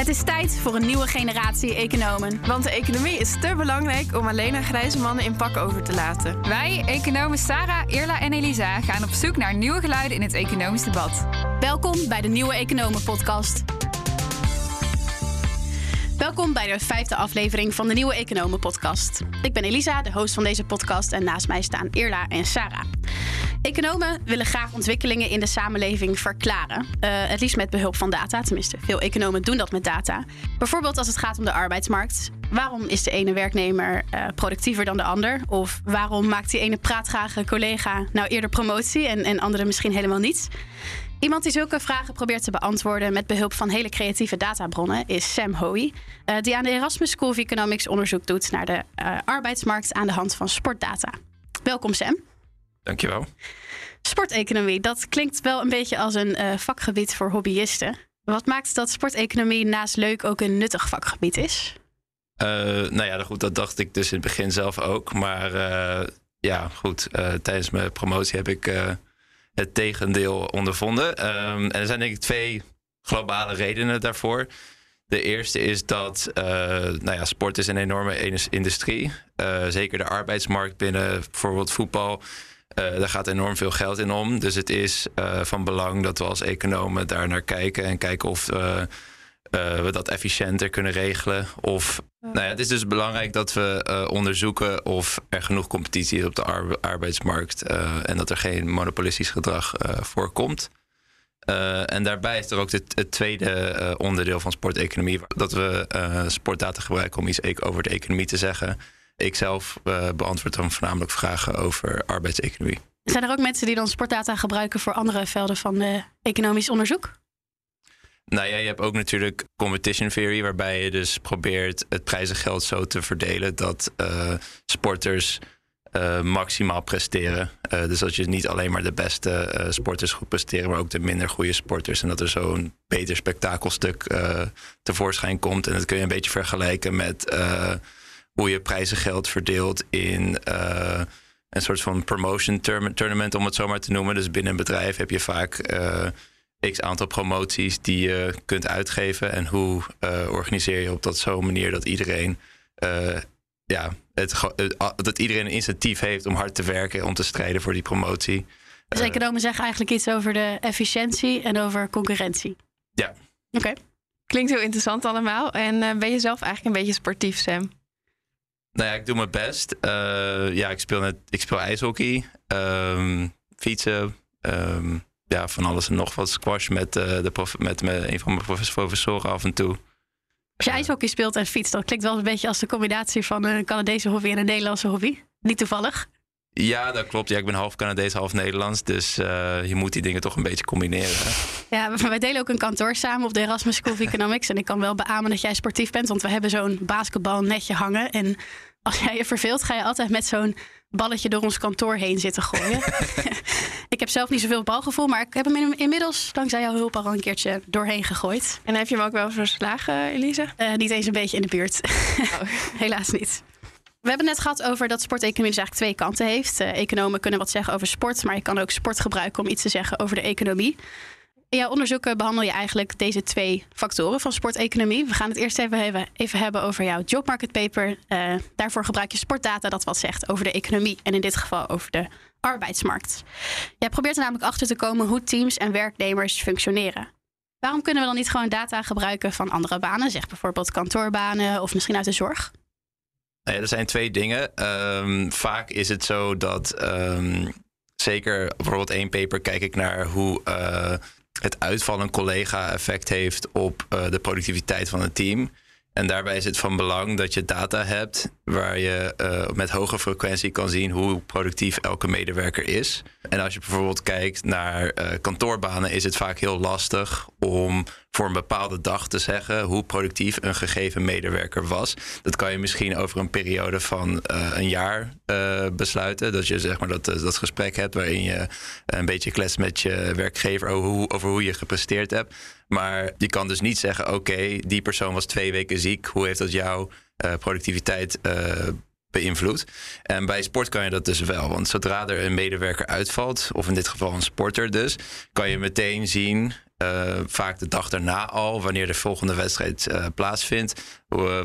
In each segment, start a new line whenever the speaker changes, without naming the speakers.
Het is tijd voor een nieuwe generatie economen.
Want de economie is te belangrijk om alleen aan grijze mannen in pak over te laten.
Wij, economen Sarah, Irla en Elisa, gaan op zoek naar nieuwe geluiden in het economisch debat.
Welkom bij de Nieuwe Economen Podcast. Welkom bij de vijfde aflevering van de Nieuwe Economen Podcast. Ik ben Elisa, de host van deze podcast, en naast mij staan Irla en Sarah. Economen willen graag ontwikkelingen in de samenleving verklaren. Uh, het liefst met behulp van data. Tenminste, veel economen doen dat met data. Bijvoorbeeld als het gaat om de arbeidsmarkt. Waarom is de ene werknemer uh, productiever dan de ander? Of waarom maakt die ene praatgrage collega nou eerder promotie en, en andere misschien helemaal niet? Iemand die zulke vragen probeert te beantwoorden met behulp van hele creatieve databronnen is Sam Hoey, uh, die aan de Erasmus School of Economics onderzoek doet naar de arbeidsmarkt aan de hand van sportdata. Welkom Sam.
Dankjewel.
Sporteconomie, dat klinkt wel een beetje als een uh, vakgebied voor hobbyisten. Wat maakt dat sporteconomie naast leuk ook een nuttig vakgebied is?
Uh, nou ja, goed, dat dacht ik dus in het begin zelf ook. Maar uh, ja, goed, tijdens mijn promotie heb ik het tegendeel ondervonden. Um, en er zijn denk ik twee globale redenen daarvoor. De eerste is dat nou ja, sport is een enorme industrie. zeker de arbeidsmarkt binnen bijvoorbeeld voetbal uh, daar gaat enorm veel geld in om. Dus het is uh, van belang dat we als economen daar naar kijken en kijken of uh, we dat efficiënter kunnen regelen. Of, nou ja, het is dus belangrijk dat we onderzoeken of er genoeg competitie is op de ar arbeidsmarkt en dat er geen monopolistisch gedrag voorkomt. en daarbij is er ook het, het tweede onderdeel van sporteconomie, dat we sportdata gebruiken om iets over de economie te zeggen. Ik zelf uh, beantwoord dan voornamelijk vragen over arbeidseconomie.
Zijn er ook mensen die dan sportdata gebruiken voor andere velden van uh, economisch onderzoek?
Nou ja, je hebt ook natuurlijk competition theory, waarbij je dus probeert het prijzengeld zo te verdelen dat uh, sporters uh, maximaal presteren. Uh, dus dat je niet alleen maar de beste sporters goed presteren, maar ook de minder goede sporters. En dat er zo'n beter spektakelstuk tevoorschijn komt. En dat kun je een beetje vergelijken met hoe je prijzengeld verdeelt in uh, een soort van promotion tournament, om het zo maar te noemen. Dus binnen een bedrijf heb je vaak uh, x aantal promoties die je kunt uitgeven. En hoe uh, organiseer je op dat zo'n manier dat iedereen. ja, het, dat iedereen een incentief heeft om hard te werken, om te strijden voor die promotie.
Dus economen zeggen eigenlijk iets over de efficiëntie en over concurrentie.
Ja.
Oké. Okay.
Klinkt heel interessant allemaal. En ben je zelf eigenlijk een beetje sportief, Sam?
Nou ja, ik doe mijn best. Uh, ja, ik speel, net, ik speel ijshockey, um, fietsen, um, ja, van alles en nog wat. Squash met, uh, de prof, met, met een van mijn professoren af en toe.
Als je ijshockey speelt en fietst, dat klinkt wel een beetje als de combinatie van een Canadese hobby en een Nederlandse hobby. Niet toevallig.
Ja, dat klopt. Ja, ik ben half Canadees, half Nederlands. Dus uh, je moet die dingen toch een beetje combineren.
Ja, wij delen ook een kantoor samen op de Erasmus School of Economics. En ik kan wel beamen dat jij sportief bent, want we hebben zo'n basketbalnetje hangen. En als jij je verveelt, ga je altijd met zo'n balletje door ons kantoor heen zitten gooien. ik heb zelf niet zoveel balgevoel, maar ik heb hem inmiddels dankzij jouw hulp al een keertje doorheen gegooid.
En heb je hem ook wel verslagen, Elise?
Uh, niet eens een beetje in de buurt. Oh. Helaas niet. We hebben net gehad over dat sporteconomie dus eigenlijk twee kanten heeft. Uh, economen kunnen wat zeggen over sport, maar je kan ook sport gebruiken om iets te zeggen over de economie. In jouw onderzoeken behandel je eigenlijk deze twee factoren van sporteconomie. We gaan het eerst even, even hebben over jouw jobmarket paper. Uh, daarvoor gebruik je sportdata dat wat zegt over de economie en in dit geval over de arbeidsmarkt. Jij probeert er namelijk achter te komen hoe teams en werknemers functioneren. Waarom kunnen we dan niet gewoon data gebruiken van andere banen, zeg bijvoorbeeld kantoorbanen of misschien uit de zorg?
Nou er zijn twee dingen. Um, vaak is het zo dat um, zeker bijvoorbeeld één paper kijk ik naar hoe uh, het uitvallen collega effect heeft op uh, de productiviteit van het team. En daarbij is het van belang dat je data hebt waar je uh, met hoge frequentie kan zien hoe productief elke medewerker is. En als je bijvoorbeeld kijkt naar uh, kantoorbanen, is het vaak heel lastig om voor een bepaalde dag te zeggen hoe productief een gegeven medewerker was. Dat kan je misschien over een periode van uh, een jaar besluiten. Dat je zeg maar dat, dat gesprek hebt waarin je een beetje klets met je werkgever over hoe, over hoe je gepresteerd hebt. Maar je kan dus niet zeggen: oké, die persoon was twee weken ziek. Hoe heeft dat jouw uh, productiviteit uh, beïnvloed? En bij sport kan je dat dus wel. Want zodra er een medewerker uitvalt, of in dit geval een sporter dus, kan je meteen zien uh, vaak de dag daarna al, wanneer de volgende wedstrijd plaatsvindt,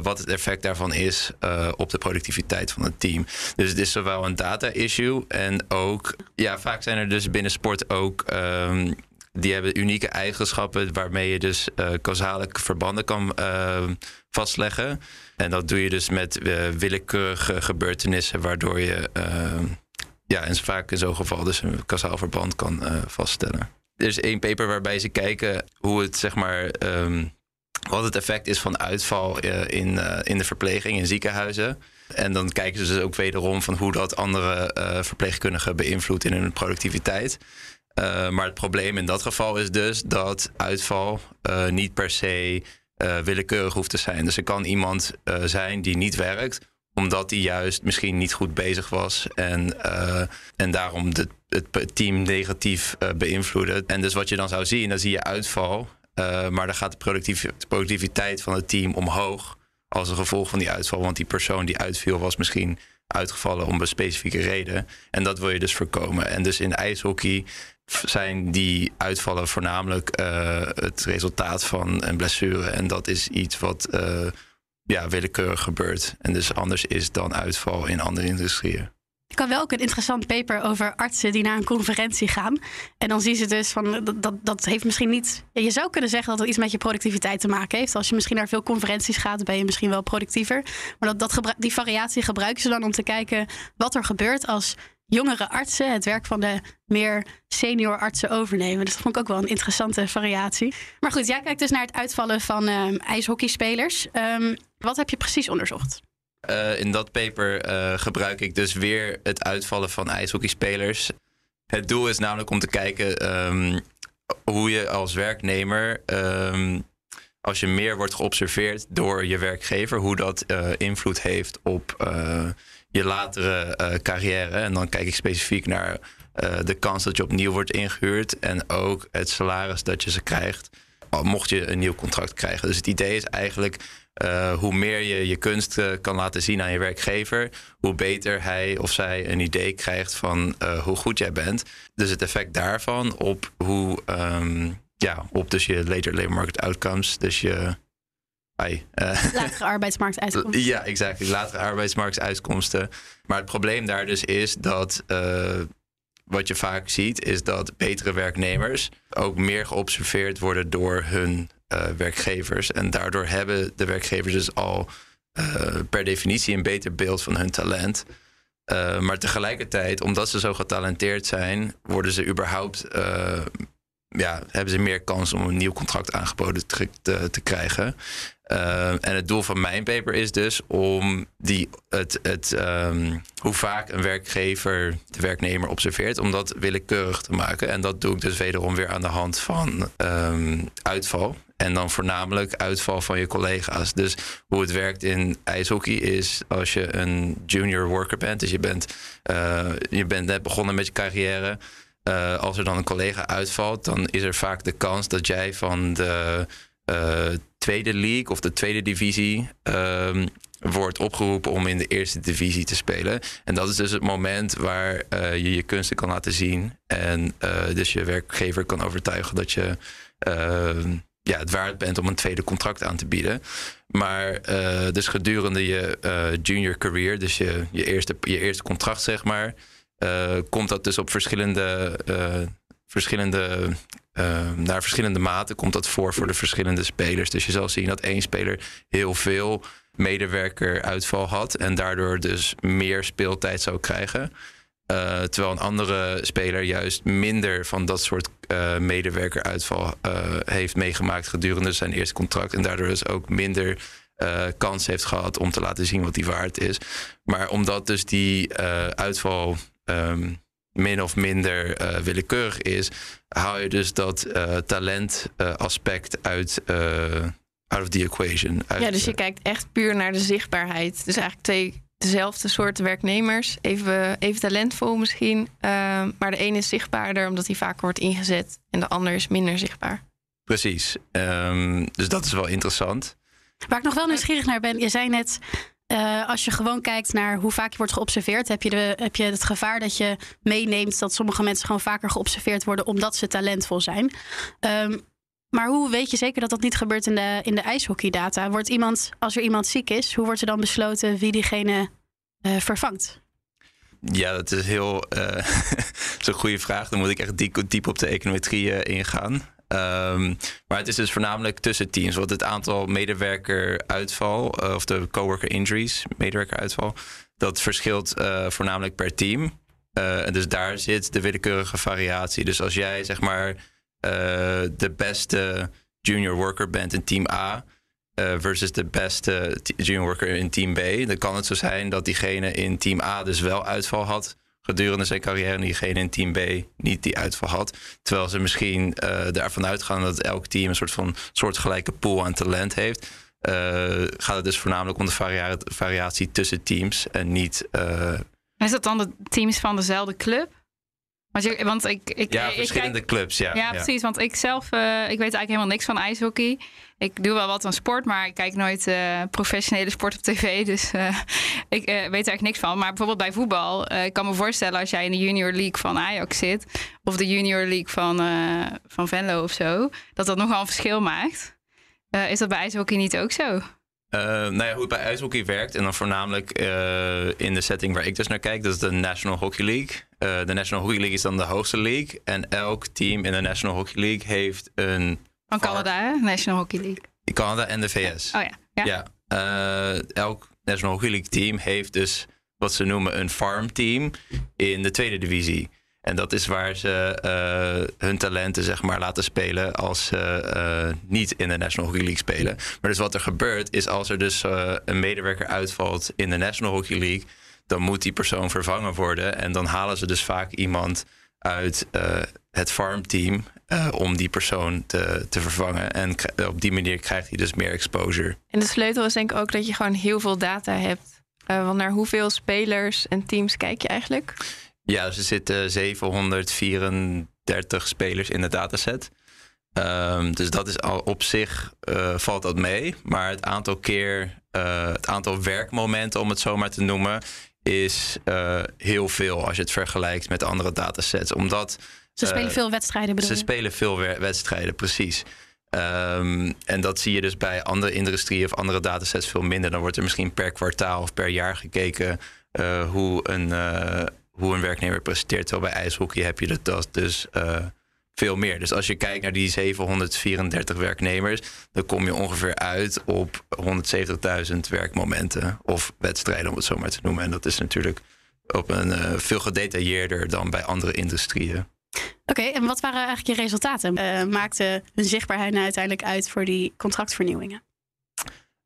wat het effect daarvan is op de productiviteit van het team. Dus het is zowel een data-issue en ook, ja, vaak zijn er dus binnen sport ook. Um, die hebben unieke eigenschappen waarmee je dus causale verbanden kan vastleggen. En dat doe je dus met willekeurige gebeurtenissen, waardoor je ja, en vaak in zo'n geval dus een causaal verband kan vaststellen er is één paper waarbij ze kijken hoe het zeg maar. Um, wat het effect is van uitval uh, in, uh, in de verpleging in ziekenhuizen. En dan kijken ze dus ook wederom van hoe dat andere uh, verpleegkundigen beïnvloedt in hun productiviteit. Maar het probleem in dat geval is dus dat uitval niet per se willekeurig hoeft te zijn. Dus er kan iemand zijn die niet werkt, omdat hij juist misschien niet goed bezig was en, en daarom de het team negatief uh, beïnvloeden. En dus wat je dan zou zien, dan zie je uitval. Uh, maar dan gaat de, productief, productiviteit van het team omhoog als een gevolg van die uitval. Want die persoon die uitviel was misschien uitgevallen om een specifieke reden. En dat wil je dus voorkomen. En dus in ijshockey zijn die uitvallen voornamelijk uh, het resultaat van een blessure. En dat is iets wat ja, willekeurig gebeurt. En dus anders is dan uitval in andere industrieën.
Kan wel ook een interessant paper over artsen die naar een conferentie gaan. En dan zien ze dus van dat, dat, heeft misschien niet. Je zou kunnen zeggen dat het iets met je productiviteit te maken heeft. Als je misschien naar veel conferenties gaat, ben je misschien wel productiever. Maar dat, die variatie gebruiken ze dan om te kijken wat er gebeurt als jongere artsen het werk van de meer senior artsen overnemen. Dus dat vond ik ook wel een interessante variatie. Maar goed, jij kijkt dus naar het uitvallen van uh, ijshockeyspelers. Um, wat heb je precies onderzocht?
Uh, in dat paper uh, gebruik ik dus weer het uitvallen van ijshockeyspelers. Het doel is namelijk om te kijken um, hoe je als werknemer, um, als je meer wordt geobserveerd door je werkgever, hoe dat uh, invloed heeft op je latere carrière. En dan kijk ik specifiek naar de kans dat je opnieuw wordt ingehuurd en ook het salaris dat je ze krijgt, mocht je een nieuw contract krijgen. Dus het idee is eigenlijk uh, hoe meer je je kunst uh, kan laten zien aan je werkgever, hoe beter hij of zij een idee krijgt van uh, hoe goed jij bent. Dus het effect daarvan op hoe, um, ja, op dus je later labor market outcomes, dus je.
Ai, latere arbeidsmarktuitkomsten.
Ja, exact. Latere arbeidsmarktuitkomsten. Maar het probleem daar dus is dat wat je vaak ziet, is dat betere werknemers ook meer geobserveerd worden door hun uh, werkgevers. En daardoor hebben de werkgevers dus al uh, per definitie een beter beeld van hun talent. Uh, maar tegelijkertijd, omdat ze zo getalenteerd zijn, worden ze überhaupt. ja, hebben ze meer kans om een nieuw contract aangeboden te, te krijgen. Uh, en het doel van mijn paper is dus om die, het, het, um, hoe vaak een werkgever de werknemer observeert, om dat willekeurig te maken. En dat doe ik dus wederom weer aan de hand van um, uitval. En dan voornamelijk uitval van je collega's. Dus hoe het werkt in ijshockey is als je een junior worker bent. Dus je bent, uh, je bent net begonnen met je carrière. Uh, als er dan een collega uitvalt, dan is er vaak de kans dat jij van de tweede league of de tweede divisie um, wordt opgeroepen om in de eerste divisie te spelen. En dat is dus het moment waar uh, je je kunsten kan laten zien. En uh, dus je werkgever kan overtuigen dat je ehm, ja, het waard bent om een tweede contract aan te bieden. Maar dus gedurende je junior career, dus je, je, eerste, je eerste contract, zeg maar, komt dat dus op verschillende, verschillende naar verschillende maten komt dat voor voor de verschillende spelers. Dus je zal zien dat één speler heel veel medewerker uitval had en daardoor dus meer speeltijd zou krijgen. Uh, terwijl een andere speler juist minder van dat soort uh, medewerkeruitval uh, heeft meegemaakt gedurende zijn eerste contract. En daardoor dus ook minder kans heeft gehad om te laten zien wat hij waard is. Maar omdat dus die uitval um, min of minder willekeurig is, haal je dus dat talentaspect uit. Out of the equation. Uit,
ja, dus je kijkt echt puur naar de zichtbaarheid. Dus eigenlijk twee dezelfde soorten werknemers. Even, even talentvol misschien. Uh, maar de ene is zichtbaarder omdat hij vaker wordt ingezet. En de ander is minder zichtbaar.
Precies. Um, dus dat is wel interessant.
Waar ik nog wel nieuwsgierig naar ben. Je zei net, uh, als je gewoon kijkt naar hoe vaak je wordt geobserveerd, heb je, de, heb je het gevaar dat je meeneemt dat sommige mensen gewoon vaker geobserveerd worden omdat ze talentvol zijn. Um, Maar hoe weet je zeker dat dat niet gebeurt in de, in de ijshockeydata? Wordt iemand, als er iemand ziek is, hoe wordt er dan besloten wie diegene uh, vervangt?
Ja, dat is heel is een goede vraag. Dan moet ik echt diep, diep op de econometrie ingaan. Um, maar het is dus voornamelijk tussen teams. Want het aantal medewerkeruitval, uh, of de coworker injuries, medewerkeruitval, dat verschilt voornamelijk per team. en dus daar zit de willekeurige variatie. Dus als jij zeg maar de beste junior worker bent in team A, versus de beste junior worker in team B. Dan kan het zo zijn dat diegene in team A dus wel uitval had gedurende zijn carrière en diegene in team B niet die uitval had. Terwijl ze misschien uh, ervan uitgaan dat elk team een soort van soortgelijke pool aan talent heeft. Uh, gaat het dus voornamelijk om de varia variatie tussen teams en niet.
Is dat dan de teams van dezelfde club? Want, je, want ik, ik,
ja, verschillende
ik
clubs. Ja,
ja, precies. Want ik zelf, uh, ik weet eigenlijk helemaal niks van ijshockey. Ik doe wel wat aan sport, maar ik kijk nooit uh, professionele sport op tv. Dus uh, ik weet er eigenlijk niks van. Maar bijvoorbeeld bij voetbal, ik kan me voorstellen als jij in de junior league van Ajax zit, of de junior league van, van Venlo of zo, dat dat nogal een verschil maakt. is dat bij ijshockey niet ook zo?
Uh, nou ja, hoe het bij ijshockey werkt, en dan voornamelijk uh, in de setting waar ik dus naar kijk, dat is de National Hockey League. Uh, de National Hockey League is dan de hoogste league. En elk team in de National Hockey League heeft een.
Van Canada, hè? National Hockey League.
Canada en de VS.
Oh ja.
Ja. ja elk National Hockey League team heeft dus wat ze noemen een farm team in de tweede divisie. En dat is waar ze uh, hun talenten zeg maar, laten spelen als ze uh, niet in de National Hockey League spelen. Maar dus wat er gebeurt is als er dus uh, een medewerker uitvalt in de National Hockey League, dan moet die persoon vervangen worden. En dan halen ze dus vaak iemand uit het farmteam om die persoon te, te vervangen. En op die manier krijgt hij dus meer exposure.
En de sleutel is denk ik ook dat je gewoon heel veel data hebt. want naar hoeveel spelers en teams kijk je eigenlijk?
Ja, dus er zitten 734 spelers in de dataset. Um, dus dat is al op zich uh, valt dat mee. Maar het aantal keer, uh, het aantal werkmomenten, om het zo maar te noemen, is uh, heel veel als je het vergelijkt met andere datasets. Omdat
ze spelen veel wedstrijden, bedoel
Ze spelen veel wedstrijden, precies. Um, en dat zie je dus bij andere industrieën of andere datasets veel minder. Dan wordt er misschien per kwartaal of per jaar gekeken hoe een hoe een werknemer presteert. Terwijl bij ijshockey heb je dat dus uh, veel meer. Dus als je kijkt naar die 734 werknemers, dan kom je ongeveer uit op 170.000 werkmomenten of wedstrijden, om het zo maar te noemen. En dat is natuurlijk op een uh, veel gedetailleerder dan bij andere industrieën.
Oké, okay, en wat waren eigenlijk je resultaten? Uh, maakte hun zichtbaarheid nou uiteindelijk uit voor die contractvernieuwingen?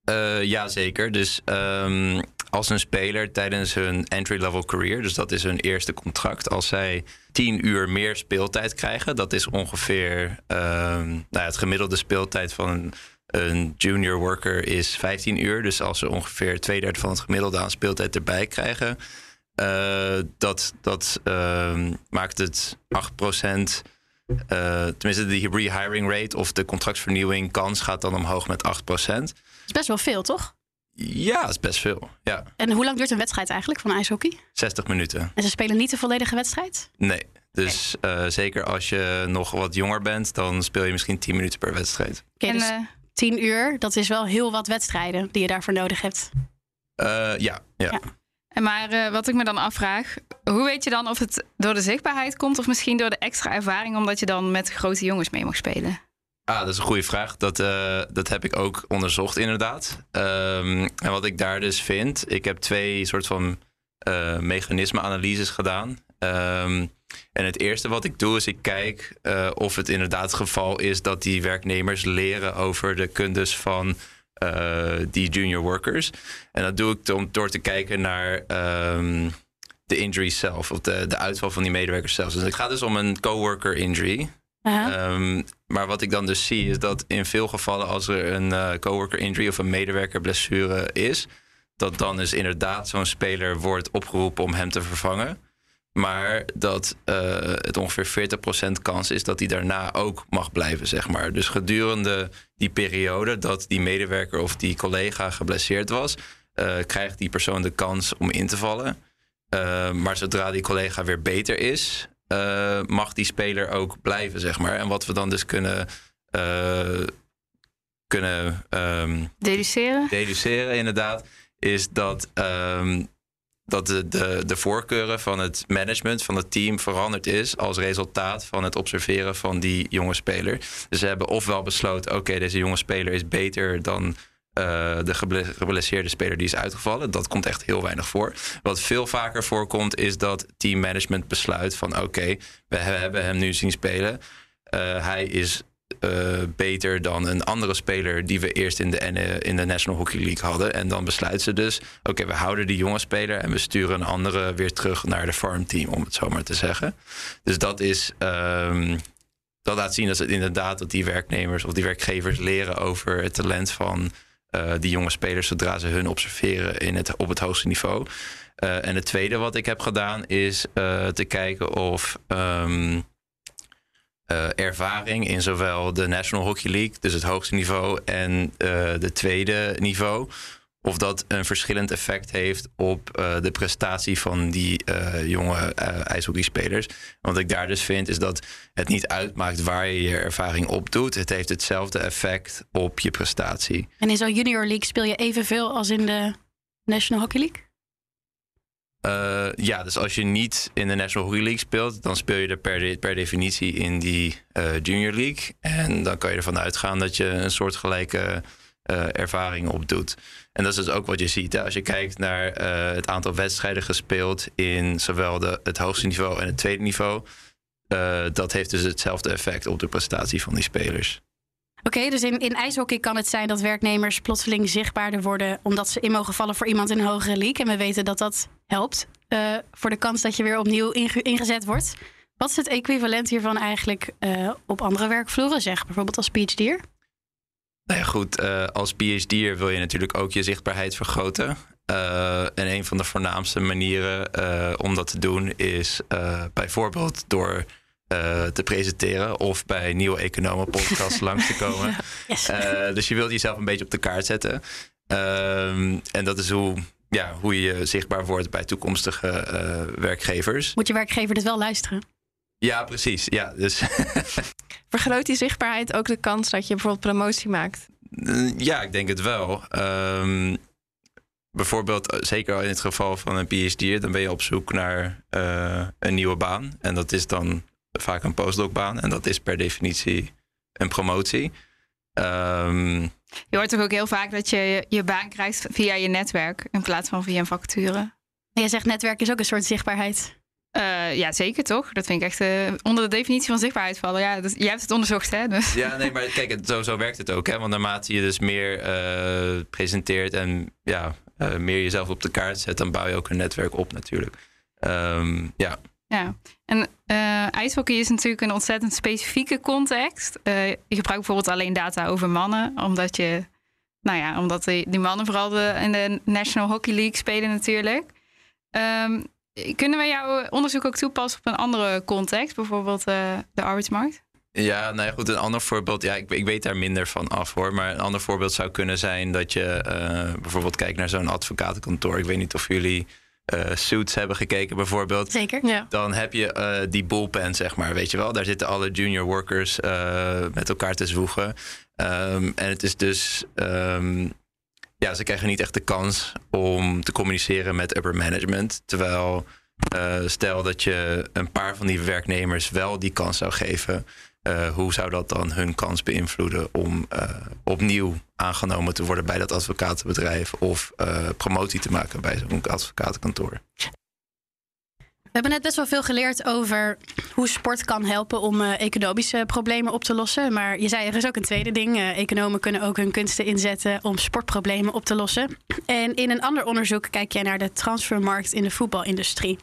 Uh, ja, zeker. Dus um, als een speler tijdens hun entry-level career, dus dat is hun eerste contract, als zij 10 uur meer speeltijd krijgen, dat is ongeveer um, nou ja, het gemiddelde speeltijd van een, een, junior worker is 15 uur. Dus als ze ongeveer twee derde van het gemiddelde aan speeltijd erbij krijgen, uh, dat, dat uh, maakt het 8 procent. Uh, tenminste, de rehiring rate of de contractvernieuwing kans gaat dan omhoog met 8 procent. Dat
is best wel veel, toch?
Ja, dat is best veel. Ja.
En hoe lang duurt een wedstrijd eigenlijk van ijshockey?
60 minuten.
En ze spelen niet de volledige wedstrijd?
Nee. Dus uh, zeker als je nog wat jonger bent, dan speel je misschien 10 minuten per wedstrijd.
Okay, dus uh, 10 uur, dat is wel heel wat wedstrijden die je daarvoor nodig hebt.
Uh, ja, ja. ja.
En maar uh, wat ik me dan afvraag, hoe weet je dan of het door de zichtbaarheid komt of misschien door de extra ervaring omdat je dan met grote jongens mee mag spelen?
Ah, dat is een goede vraag. Dat, uh, dat heb ik ook onderzocht, inderdaad. Um, en wat ik daar dus vind, ik heb twee soort van uh, mechanisme-analyses gedaan. Um, en het eerste wat ik doe, is ik kijk uh, of het inderdaad het geval is dat die werknemers leren over de kundes van die junior workers. En dat doe ik om, door te kijken naar um, de injury zelf, of de, de uitval van die medewerkers zelf. Dus het gaat dus om een coworker injury. Um, maar wat ik dan dus zie is dat in veel gevallen als er een uh, coworker injury of een medewerker blessure is, dat dan dus inderdaad zo'n speler wordt opgeroepen om hem te vervangen. Maar dat uh, het ongeveer 40% kans is dat hij daarna ook mag blijven, zeg maar. Dus gedurende die periode dat die medewerker of die collega geblesseerd was, uh, krijgt die persoon de kans om in te vallen. maar zodra die collega weer beter is, uh, mag die speler ook blijven, zeg maar. En wat we dan dus kunnen eh, kunnen ehm,
Deduceren?
deduceren, inderdaad, is dat, ehm, dat de, de, de voorkeuren van het management van het team veranderd is als resultaat van het observeren van die jonge speler. Dus ze hebben ofwel besloten, oké, deze jonge speler is beter dan eh, de geble- geblesseerde speler die is uitgevallen. Dat komt echt heel weinig voor. Wat veel vaker voorkomt, is dat teammanagement besluit van oké, we he- hebben hem nu zien spelen. Eh, hij is eh, beter dan een andere speler die we eerst in de, N- in de National Hockey League hadden. En dan besluiten ze dus, oké, we houden die jonge speler en we sturen een andere weer terug naar de farmteam, om het zo maar te zeggen. Dus dat is. ehm, dat laat zien dat het inderdaad dat die werknemers of die werkgevers leren over het talent van eh, die jonge spelers zodra ze hun observeren in het, op het hoogste niveau. Eh, en het tweede wat ik heb gedaan is eh, te kijken of ehm, eh, ervaring in zowel de National Hockey League, dus het hoogste niveau, en de tweede niveau, of dat een verschillend effect heeft op eh, de prestatie van die eh, jonge eh ijshockeyspelers. Wat ik daar dus vind, is dat het niet uitmaakt waar je je ervaring op doet. Het heeft hetzelfde effect op je prestatie.
En in zo'n junior league speel je evenveel als in de National Hockey League?
Ja, dus als je niet in de National Hockey League speelt, dan speel je er per, de- per definitie in die Junior League. En dan kan je ervan uitgaan dat je een soortgelijke eh ervaring opdoet. En dat is dus ook wat je ziet. Als je kijkt naar eh, het aantal wedstrijden gespeeld in zowel de, het hoogste niveau en het tweede niveau. eh, dat heeft dus hetzelfde effect op de prestatie van die spelers.
Oké, dus in, in ijshockey kan het zijn dat werknemers plotseling zichtbaarder worden omdat ze in mogen vallen voor iemand in een hogere league. En we weten dat dat helpt eh, voor de kans dat je weer opnieuw inge- ingezet wordt. Wat is het equivalent hiervan eigenlijk eh, op andere werkvloeren, zeg bijvoorbeeld als PhD'er?
Nou ja, goed. eh, als PhD'er wil je natuurlijk ook je zichtbaarheid vergroten. Eh, en een van de voornaamste manieren eh, om dat te doen is bijvoorbeeld door te presenteren of bij nieuwe economen podcasts langs te komen.
Yes.
Dus je wilt jezelf een beetje op de kaart zetten. Ehm, en dat is hoe, ja, hoe je zichtbaar wordt bij toekomstige werkgevers.
Moet je werkgever dus wel luisteren?
Ja, precies. Ja, dus
Vergroot die zichtbaarheid ook de kans dat je bijvoorbeeld promotie maakt?
Ja, ik denk het wel. Ehm, bijvoorbeeld, eh, zeker in het geval van een PhD, dan ben je op zoek naar eh, een nieuwe baan. En dat is dan vaak een postdoc-baan. En dat is per definitie een promotie. Ehm,
Je hoort toch ook heel vaak dat je je, je baan krijgt via je netwerk in plaats van via een vacature.
En jij zegt netwerk is ook een soort zichtbaarheid.
Eh, ja, zeker toch? Dat vind ik echt eh, onder de definitie van zichtbaarheid vallen. Ja, dat, jij hebt het onderzocht, hè? Dus.
ja, nee, maar kijk, het- zo, zo werkt het ook. Hè? Want naarmate je dus meer eh, presenteert en ja, meer jezelf op de kaart zet, dan bouw je ook een netwerk op natuurlijk. Ehm, ja.
Ja, en ijshockey is natuurlijk een ontzettend specifieke context. Je gebruikt bijvoorbeeld alleen data over mannen, omdat je, nou ja, omdat die, die mannen vooral de, in de National Hockey League spelen natuurlijk. Ehm, kunnen we jouw onderzoek ook toepassen op een andere context, bijvoorbeeld eh, de arbeidsmarkt?
Ja, nou ja, goed. Een ander voorbeeld. Ja, ik, ik weet daar minder van af hoor. Maar een ander voorbeeld zou kunnen zijn dat je eh, bijvoorbeeld kijkt naar zo'n advocatenkantoor. Ik weet niet of jullie eh, Suits hebben gekeken, bijvoorbeeld.
Zeker.
Ja.
Dan heb je eh, die bullpen, zeg maar. Weet je wel, daar zitten alle junior workers eh, met elkaar te zwoegen. Ehm, en het is dus. ehm, ja, ze krijgen niet echt de kans om te communiceren met upper management. Terwijl, eh, stel dat je een paar van die werknemers wel die kans zou geven. eh, hoe zou dat dan hun kans beïnvloeden om eh, opnieuw aangenomen te worden bij dat advocatenbedrijf of promotie te maken bij zo'n advocatenkantoor?
We hebben net best wel veel geleerd over hoe sport kan helpen om eh, economische problemen op te lossen. Maar je zei er is ook een tweede ding. Eh, economen kunnen ook hun kunsten inzetten om sportproblemen op te lossen. En in een ander onderzoek kijk jij naar de transfermarkt in de voetbalindustrie.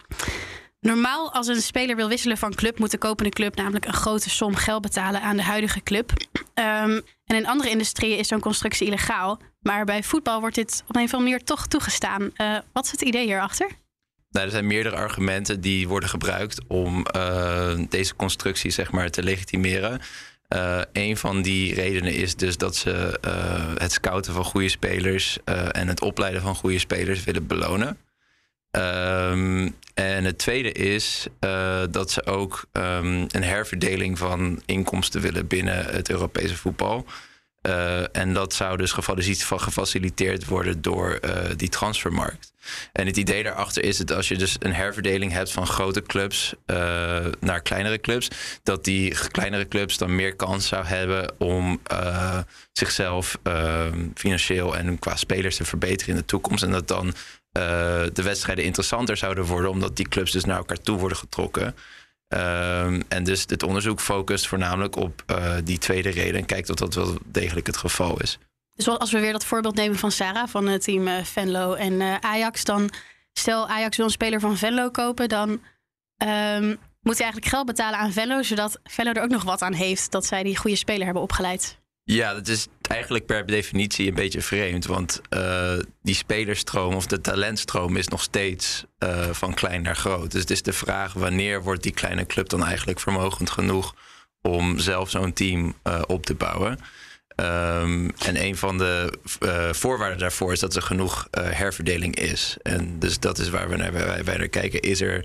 Normaal, als een speler wil wisselen van club, moet de kopende club namelijk een grote som geld betalen aan de huidige club. Ehm, en in andere industrieën is zo'n constructie illegaal. Maar bij voetbal wordt dit op een of andere manier toch toegestaan. Eh, wat is het idee hierachter?
Nou, er zijn meerdere argumenten die worden gebruikt om eh, deze constructie zeg maar, te legitimeren. Eh een van die redenen is dus dat ze eh, het scouten van goede spelers en het opleiden van goede spelers willen belonen. Ehm, en het tweede is uh, dat ze ook um, een herverdeling van inkomsten willen binnen het Europese voetbal. Uh, en dat zou dus gefaciliteerd worden door uh, die transfermarkt. En het idee daarachter is dat als je dus een herverdeling hebt van grote clubs uh, naar kleinere clubs, dat die kleinere clubs dan meer kans zou hebben om zichzelf financieel en qua spelers te verbeteren in de toekomst. En dat dan de wedstrijden interessanter zouden worden, omdat die clubs dus naar elkaar toe worden getrokken. Um, en dus het onderzoek focust voornamelijk op uh, die tweede reden en kijkt of dat wel degelijk het geval is.
Dus als we weer dat voorbeeld nemen van Sarah van het team uh, Venlo en uh, Ajax, dan stel Ajax wil een speler van Venlo kopen, dan um, moet hij eigenlijk geld betalen aan Venlo, zodat Venlo er ook nog wat aan heeft dat zij die goede speler hebben opgeleid.
Ja, dat is eigenlijk per definitie een beetje vreemd. Want uh, die spelerstroom of de talentstroom is nog steeds uh, van klein naar groot. Dus het is de vraag wanneer wordt die kleine club dan eigenlijk vermogend genoeg om zelf zo'n team uh, op te bouwen. Um, en een van de voorwaarden daarvoor is dat er genoeg herverdeling is. En dus dat is waar we naar, wij, wij naar kijken. Is er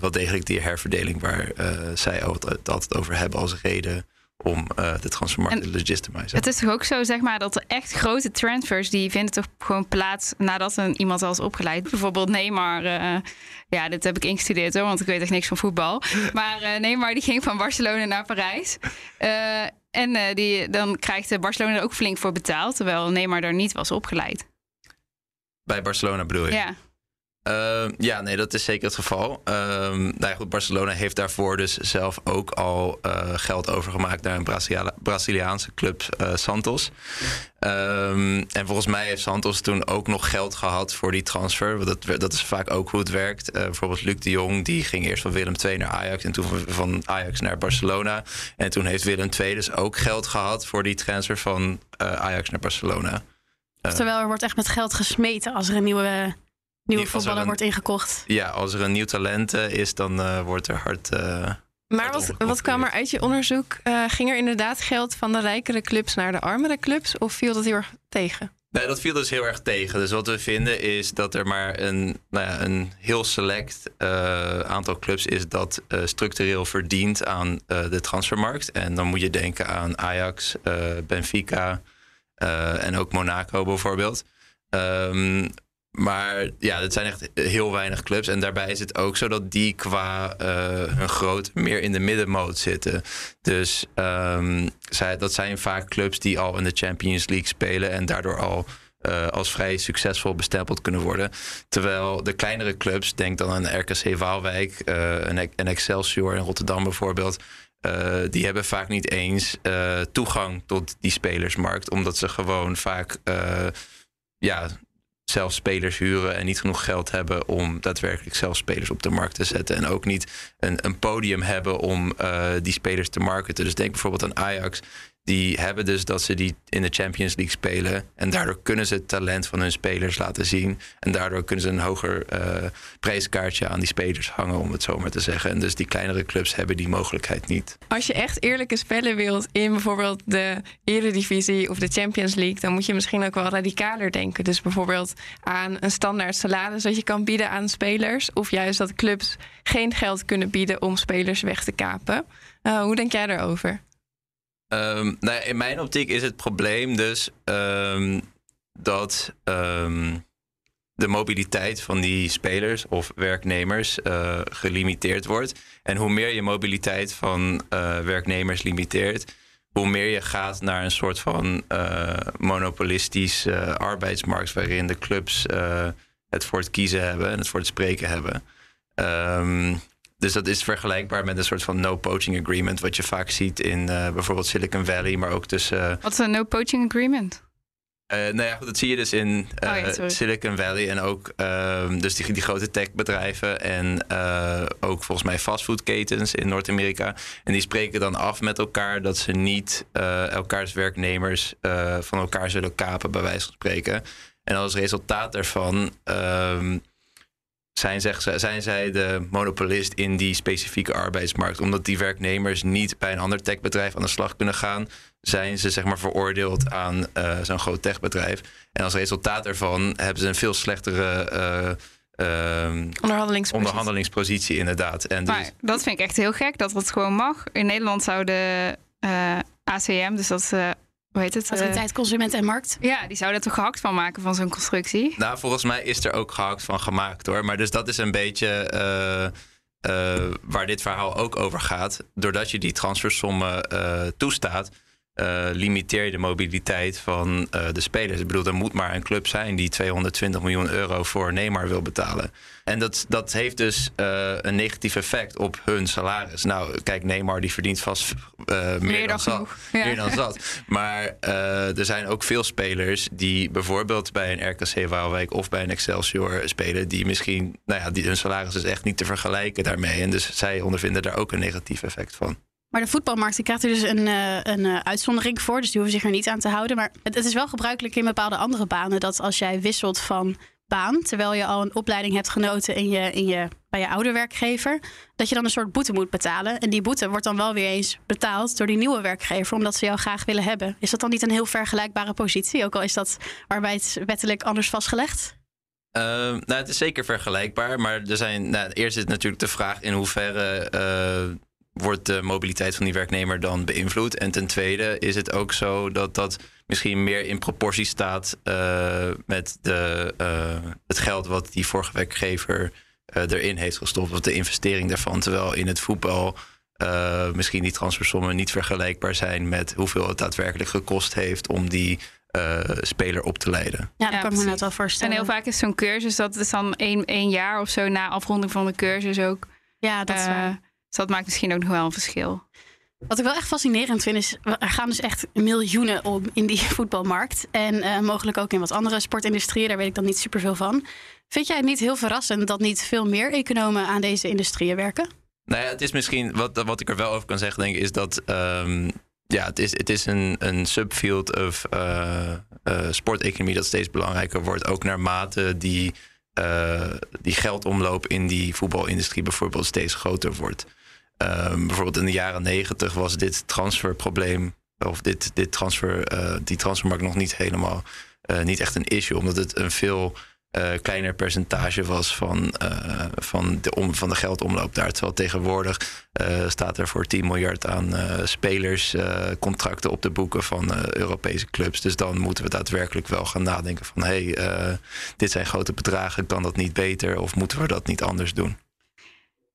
wel degelijk die herverdeling waar zij het altijd over hebben als reden om uh, de transfermarkt te.
Het is toch ook zo, zeg maar, dat er echt grote transfers... die vinden toch gewoon plaats nadat een, iemand al is opgeleid. Bijvoorbeeld Neymar, uh, ja, dit heb ik ingestudeerd hoor... want ik weet echt niks van voetbal. Maar uh, Neymar die ging van Barcelona naar Parijs. en die, dan krijgt Barcelona er ook flink voor betaald... terwijl Neymar er niet was opgeleid.
Bij Barcelona bedoel je?
Ja.
Uh, ja, nee, dat is zeker het geval. Uh, nou ja, goed, Barcelona heeft daarvoor dus zelf ook al uh, geld overgemaakt naar een Brazilia Braziliaanse club uh, Santos. Um, en volgens mij heeft Santos toen ook nog geld gehad voor die transfer. Dat, dat is vaak ook hoe het werkt. Uh, bijvoorbeeld Luc de Jong, die ging eerst van Willem II naar Ajax en toen van Ajax naar Barcelona. En toen heeft Willem II dus ook geld gehad voor die transfer van Ajax naar Barcelona.
Terwijl er wordt echt met geld gesmeten als er een nieuwe nieuwe voetballer een, wordt ingekocht.
Ja, als er een nieuw talent uh, is, dan uh, wordt er hard. Uh,
maar wat, wat kwam er uit je onderzoek? ging er inderdaad geld van de rijkere clubs naar de armere clubs? Of viel dat heel erg tegen?
Nee, dat viel dus heel erg tegen. Dus wat we vinden is dat er maar een, nou ja, een heel select aantal clubs is dat structureel verdient aan de transfermarkt. En dan moet je denken aan Ajax, Benfica en ook Monaco bijvoorbeeld. Um, maar ja, het zijn echt heel weinig clubs. En daarbij is het ook zo dat die qua uh, hun groot meer in de middenmoot zitten. Dus zij, dat zijn vaak clubs die al in de Champions League spelen en daardoor al uh, als vrij succesvol bestempeld kunnen worden. Terwijl de kleinere clubs, denk dan aan RKC Waalwijk, een, een Excelsior in Rotterdam bijvoorbeeld. Die hebben vaak niet eens toegang tot die spelersmarkt, omdat ze gewoon vaak ja, zelf spelers huren en niet genoeg geld hebben om daadwerkelijk zelf spelers op de markt te zetten. En ook niet een, een podium hebben om uh, die spelers te marketen. Dus denk bijvoorbeeld aan Ajax die hebben dus dat ze die in de Champions League spelen. En daardoor kunnen ze het talent van hun spelers laten zien. En daardoor kunnen ze een hoger uh, prijskaartje aan die spelers hangen, om het zo maar te zeggen. En dus die kleinere clubs hebben die mogelijkheid niet.
Als je echt eerlijke spellen wilt in bijvoorbeeld de Eredivisie of de Champions League, dan moet je misschien ook wel radicaler denken. Dus bijvoorbeeld aan een standaard salaris dat je kan bieden aan spelers. Of juist dat clubs geen geld kunnen bieden om spelers weg te kapen. Uh, hoe denk jij daarover?
Um, nou in mijn optiek is het probleem dus um, dat um, de mobiliteit van die spelers of werknemers uh, gelimiteerd wordt. En hoe meer je mobiliteit van uh, werknemers limiteert, hoe meer je gaat naar een soort van uh, monopolistische arbeidsmarkt waarin de clubs het voor het kiezen hebben en het voor het spreken hebben. Dus dat is vergelijkbaar met een soort van no-poaching agreement, wat je vaak ziet in uh, bijvoorbeeld Silicon Valley, maar ook tussen. Uh,
wat is een no-poaching agreement?
Uh, nou ja, dat zie je dus in oh, ja, Silicon Valley en ook ehm, dus die, die grote techbedrijven en ook volgens mij fastfoodketens in Noord-Amerika. En die spreken dan af met elkaar dat ze niet elkaars werknemers van elkaar zullen kapen, bij wijze van spreken. En als resultaat daarvan ehm, zijn, zeg, zijn zij de monopolist in die specifieke arbeidsmarkt. Omdat die werknemers niet bij een ander techbedrijf aan de slag kunnen gaan, zijn ze zeg maar veroordeeld aan uh, zo'n groot techbedrijf. En als resultaat daarvan hebben ze een veel slechtere uh, ehm,
Onderhandelingspositie.
onderhandelingspositie inderdaad. En dus,
Maar dat vind ik echt heel gek dat het gewoon mag. In Nederland zou de eh, ACM, dus dat is, eh, hoe heet het? Eh,
Autoriteit Consument en Markt.
ja, die zou er toch gehakt van maken van zo'n constructie.
Nou, volgens mij is er ook gehakt van gemaakt hoor. Maar dus dat is een beetje eh, eh, waar dit verhaal ook over gaat. Doordat je die transfersommen eh, toestaat, eh, limiteer je de mobiliteit van eh, de spelers. Ik bedoel, er moet maar een club zijn die 220 miljoen euro voor Neymar wil betalen. En dat, dat heeft dus eh, een negatief effect op hun salaris. Nou, kijk, Neymar die verdient vast meer, dan, zat.
genoeg. Ja.
Meer dan zat. Maar er zijn ook veel spelers die bijvoorbeeld bij een RKC Waalwijk of bij een Excelsior spelen, die misschien, nou ja, die, hun salaris is echt niet te vergelijken daarmee. En dus zij ondervinden daar ook een negatief effect van.
Maar de voetbalmarkt die krijgt er dus een, eh, een eh, uitzondering voor. Dus die hoeven zich er niet aan te houden. Maar het, het is wel gebruikelijk in bepaalde andere banen dat als jij wisselt van baan, terwijl je al een opleiding hebt genoten in je, in je, bij je oude werkgever, dat je dan een soort boete moet betalen. En die boete wordt dan wel weer eens betaald door die nieuwe werkgever, omdat ze jou graag willen hebben. Is dat dan niet een heel vergelijkbare positie? Ook al is dat arbeidswettelijk anders vastgelegd?
Uh, nou, het is zeker vergelijkbaar, maar er zijn, nou, eerst is natuurlijk de vraag in hoeverre wordt de mobiliteit van die werknemer dan beïnvloed. En ten tweede is het ook zo dat dat misschien meer in proportie staat uh, met de, het geld wat die vorige werkgever erin heeft gestopt, of de investering daarvan. Terwijl in het voetbal misschien die transfersommen niet vergelijkbaar zijn met hoeveel het daadwerkelijk gekost heeft om die uh, speler op te leiden.
Ja, dat ja, kan ik me net wel voorstellen.
En heel vaak is zo'n cursus, dat is dan één, één jaar of zo na afronding van de cursus ook.
Ja, dat is uh, waar.
Dus dat maakt misschien ook nog wel een verschil.
Wat ik wel echt fascinerend vind, is er gaan dus echt miljoenen om in die voetbalmarkt. En uh, mogelijk ook in wat andere sportindustrieën, daar weet ik dan niet superveel van. Vind jij het niet heel verrassend dat niet veel meer economen aan deze industrieën werken?
Nou ja, het is misschien, wat, wat ik er wel over kan zeggen, denk ik, is dat um, ja, het is, het is een, een subfield of uh, uh, sporteconomie dat steeds belangrijker wordt. Ook naarmate die, uh, die geldomloop in die voetbalindustrie bijvoorbeeld steeds groter wordt. Um, bijvoorbeeld in de jaren negentig was dit transferprobleem, of dit, dit transfer, die transfermarkt nog niet helemaal, niet echt een issue, omdat het een veel uh, kleiner percentage was van, van, de om, van de geldomloop daar. Terwijl tegenwoordig staat er voor 10 miljard aan spelerscontracten op de boeken van Europese clubs. Dus dan moeten we daadwerkelijk wel gaan nadenken van hé, hey, dit zijn grote bedragen, kan dat niet beter of moeten we dat niet anders doen?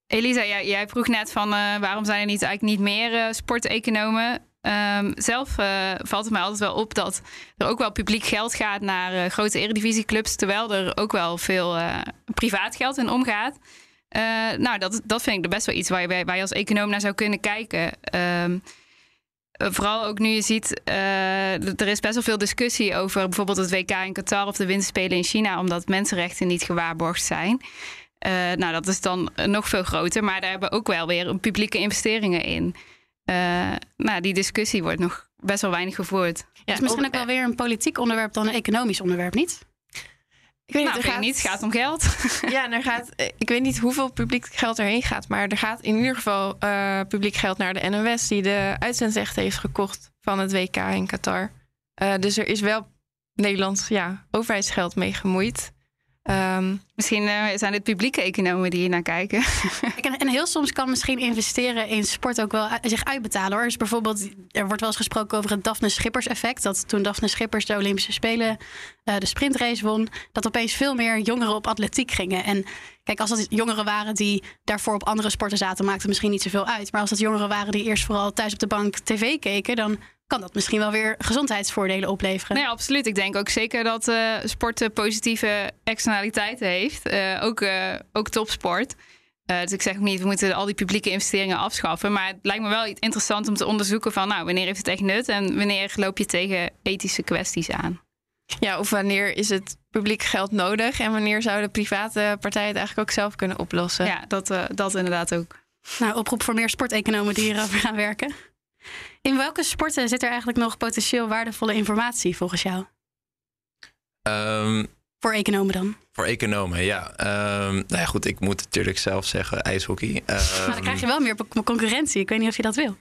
Elisa, jij, jij vroeg net van waarom zijn er niet, eigenlijk niet meer sporteconomen? Um, zelf uh, valt het mij altijd wel op dat er ook wel publiek geld gaat naar uh, grote eredivisieclubs, terwijl er ook wel veel uh, privaat geld in omgaat. nou, dat, dat vind ik best wel iets waar je, waar als econoom naar zou kunnen kijken. Um, vooral ook nu je ziet, er is best wel veel discussie over bijvoorbeeld het WK in Qatar of de winterspelen in China, omdat mensenrechten niet gewaarborgd zijn. Nou, dat is dan nog veel groter, maar daar hebben we ook wel weer publieke investeringen in. Uh, nou, die discussie wordt nog best wel weinig gevoerd.
Ja, het is misschien ook wel weer een politiek onderwerp dan een economisch onderwerp, niet?
Ik weet nou, niet, er gaat... niet, het gaat om geld.
Ja, er gaat, ik weet niet hoeveel publiek geld erheen gaat, maar er gaat in ieder geval uh, publiek geld naar de NOS, die de uitzendrechten heeft gekocht van het WK in Qatar. Uh, dus er is wel Nederlands ja, overheidsgeld mee gemoeid.
Um, misschien uh, zijn het publieke economen die hier naar kijken.
en, heel soms kan misschien investeren in sport ook wel zich uitbetalen hoor. Dus bijvoorbeeld, er wordt wel eens gesproken over het Daphne Schippers effect. Dat toen Daphne Schippers de Olympische Spelen uh, de sprintrace won, dat opeens veel meer jongeren op atletiek gingen. En kijk, als dat jongeren waren die daarvoor op andere sporten zaten, maakte het misschien niet zoveel uit. Maar als dat jongeren waren die eerst vooral thuis op de bank tv keken, dan kan dat misschien wel weer gezondheidsvoordelen opleveren.
Nee, absoluut. Ik denk ook zeker dat uh, sport positieve externaliteiten heeft. Uh, ook, uh, ook topsport. dus ik zeg ook niet, we moeten al die publieke investeringen afschaffen. Maar het lijkt me wel interessant om te onderzoeken van... nou, wanneer heeft het echt nut en wanneer loop je tegen ethische kwesties aan?
Ja, of wanneer is het publiek geld nodig... en wanneer zouden private partijen het eigenlijk ook zelf kunnen oplossen?
Ja, dat, dat inderdaad ook.
Nou, oproep voor meer sporteconomen die hierover gaan werken. In welke sporten zit er eigenlijk nog potentieel waardevolle informatie volgens jou?
Um,
voor economen dan?
Voor economen, ja. Um, nou ja, goed, ik moet natuurlijk zelf zeggen ijshockey. Um,
maar dan krijg je wel meer concurrentie. Ik weet niet of je dat wil.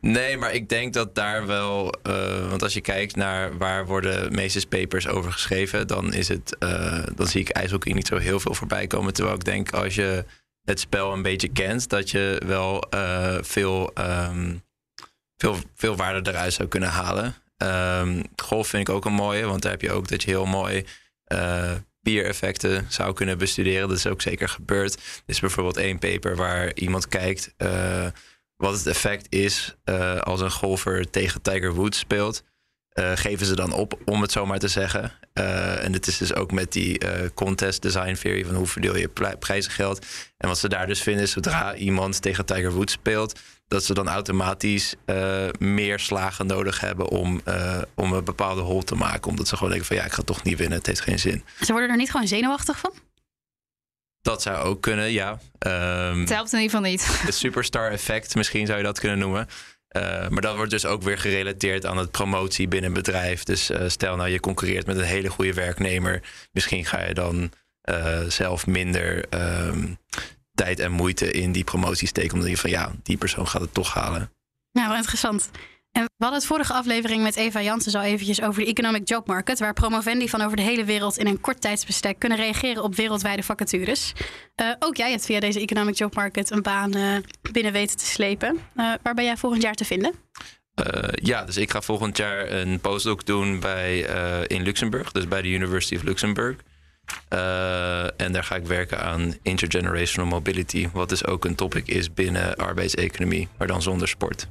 Nee, maar ik denk dat daar wel. Uh, want als je kijkt naar waar worden meeste papers over geschreven, dan is het. Uh, dan zie ik ijshockey niet zo heel veel voorbij komen. Terwijl ik denk als je het spel een beetje kent, dat je wel uh, veel, um, veel, veel waarde eruit zou kunnen halen. Um, golf vind ik ook een mooie, want daar heb je ook dat je heel mooi peer-effecten zou kunnen bestuderen. Dat is ook zeker gebeurd. Er is bijvoorbeeld één paper waar iemand kijkt wat het effect is uh, als een golfer tegen Tiger Woods speelt. Uh, geven ze dan op, om het zo maar te zeggen. Uh, en dit is dus ook met die contest design theory van hoe verdeel je prijzengeld. En wat ze daar dus vinden is zodra iemand tegen Tiger Woods speelt, dat ze dan automatisch meer slagen nodig hebben om, om een bepaalde hole te maken. Omdat ze gewoon denken van ja, ik ga toch niet winnen, het heeft geen zin.
Ze worden er niet gewoon zenuwachtig van?
Dat zou ook kunnen, ja.
Um, het helpt in ieder geval niet.
Het superstar effect, misschien zou je dat kunnen noemen. Uh, maar dat wordt dus ook weer gerelateerd aan het promotie binnen een bedrijf. Dus stel nou je concurreert met een hele goede werknemer. Misschien ga je dan zelf minder um, tijd en moeite in die promotie steken. Omdat je van ja, die persoon gaat het toch halen.
Nou, interessant. En we hadden het vorige aflevering met Eva Jansen al eventjes over de Economic Job Market, waar promovendi van over de hele wereld in een kort tijdsbestek kunnen reageren op wereldwijde vacatures. Uh, ook jij hebt via deze Economic Job Market een baan uh, binnen weten te slepen. Uh, waar ben jij volgend jaar te vinden?
ja, dus ik ga volgend jaar een postdoc doen bij, in Luxemburg, dus bij de University of Luxemburg. En daar ga ik werken aan intergenerational mobility, wat dus ook een topic is binnen arbeidseconomie, maar dan zonder sport.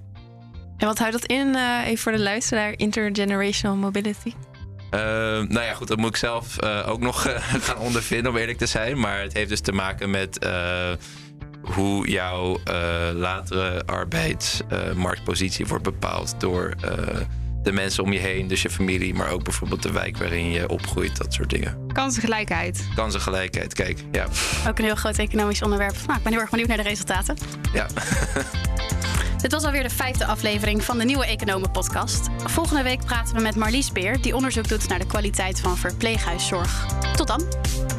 En wat houdt dat in, uh, even voor de luisteraar, intergenerational mobility?
Uh, nou ja, goed, dat moet ik zelf ook nog gaan ondervinden, om eerlijk te zijn. Maar het heeft dus te maken met hoe jouw latere arbeidsmarktpositie wordt bepaald door de mensen om je heen, dus je familie, maar ook bijvoorbeeld de wijk waarin je opgroeit, dat soort dingen.
Kansengelijkheid.
Kansengelijkheid, kijk, ja.
Ook een heel groot economisch onderwerp. Nou, ik ben heel erg benieuwd naar de resultaten.
Ja.
Dit was alweer de vijfde aflevering van de Nieuwe Economen podcast. Volgende week praten we met Marlies Beer, die onderzoek doet naar de kwaliteit van verpleeghuiszorg. Tot dan!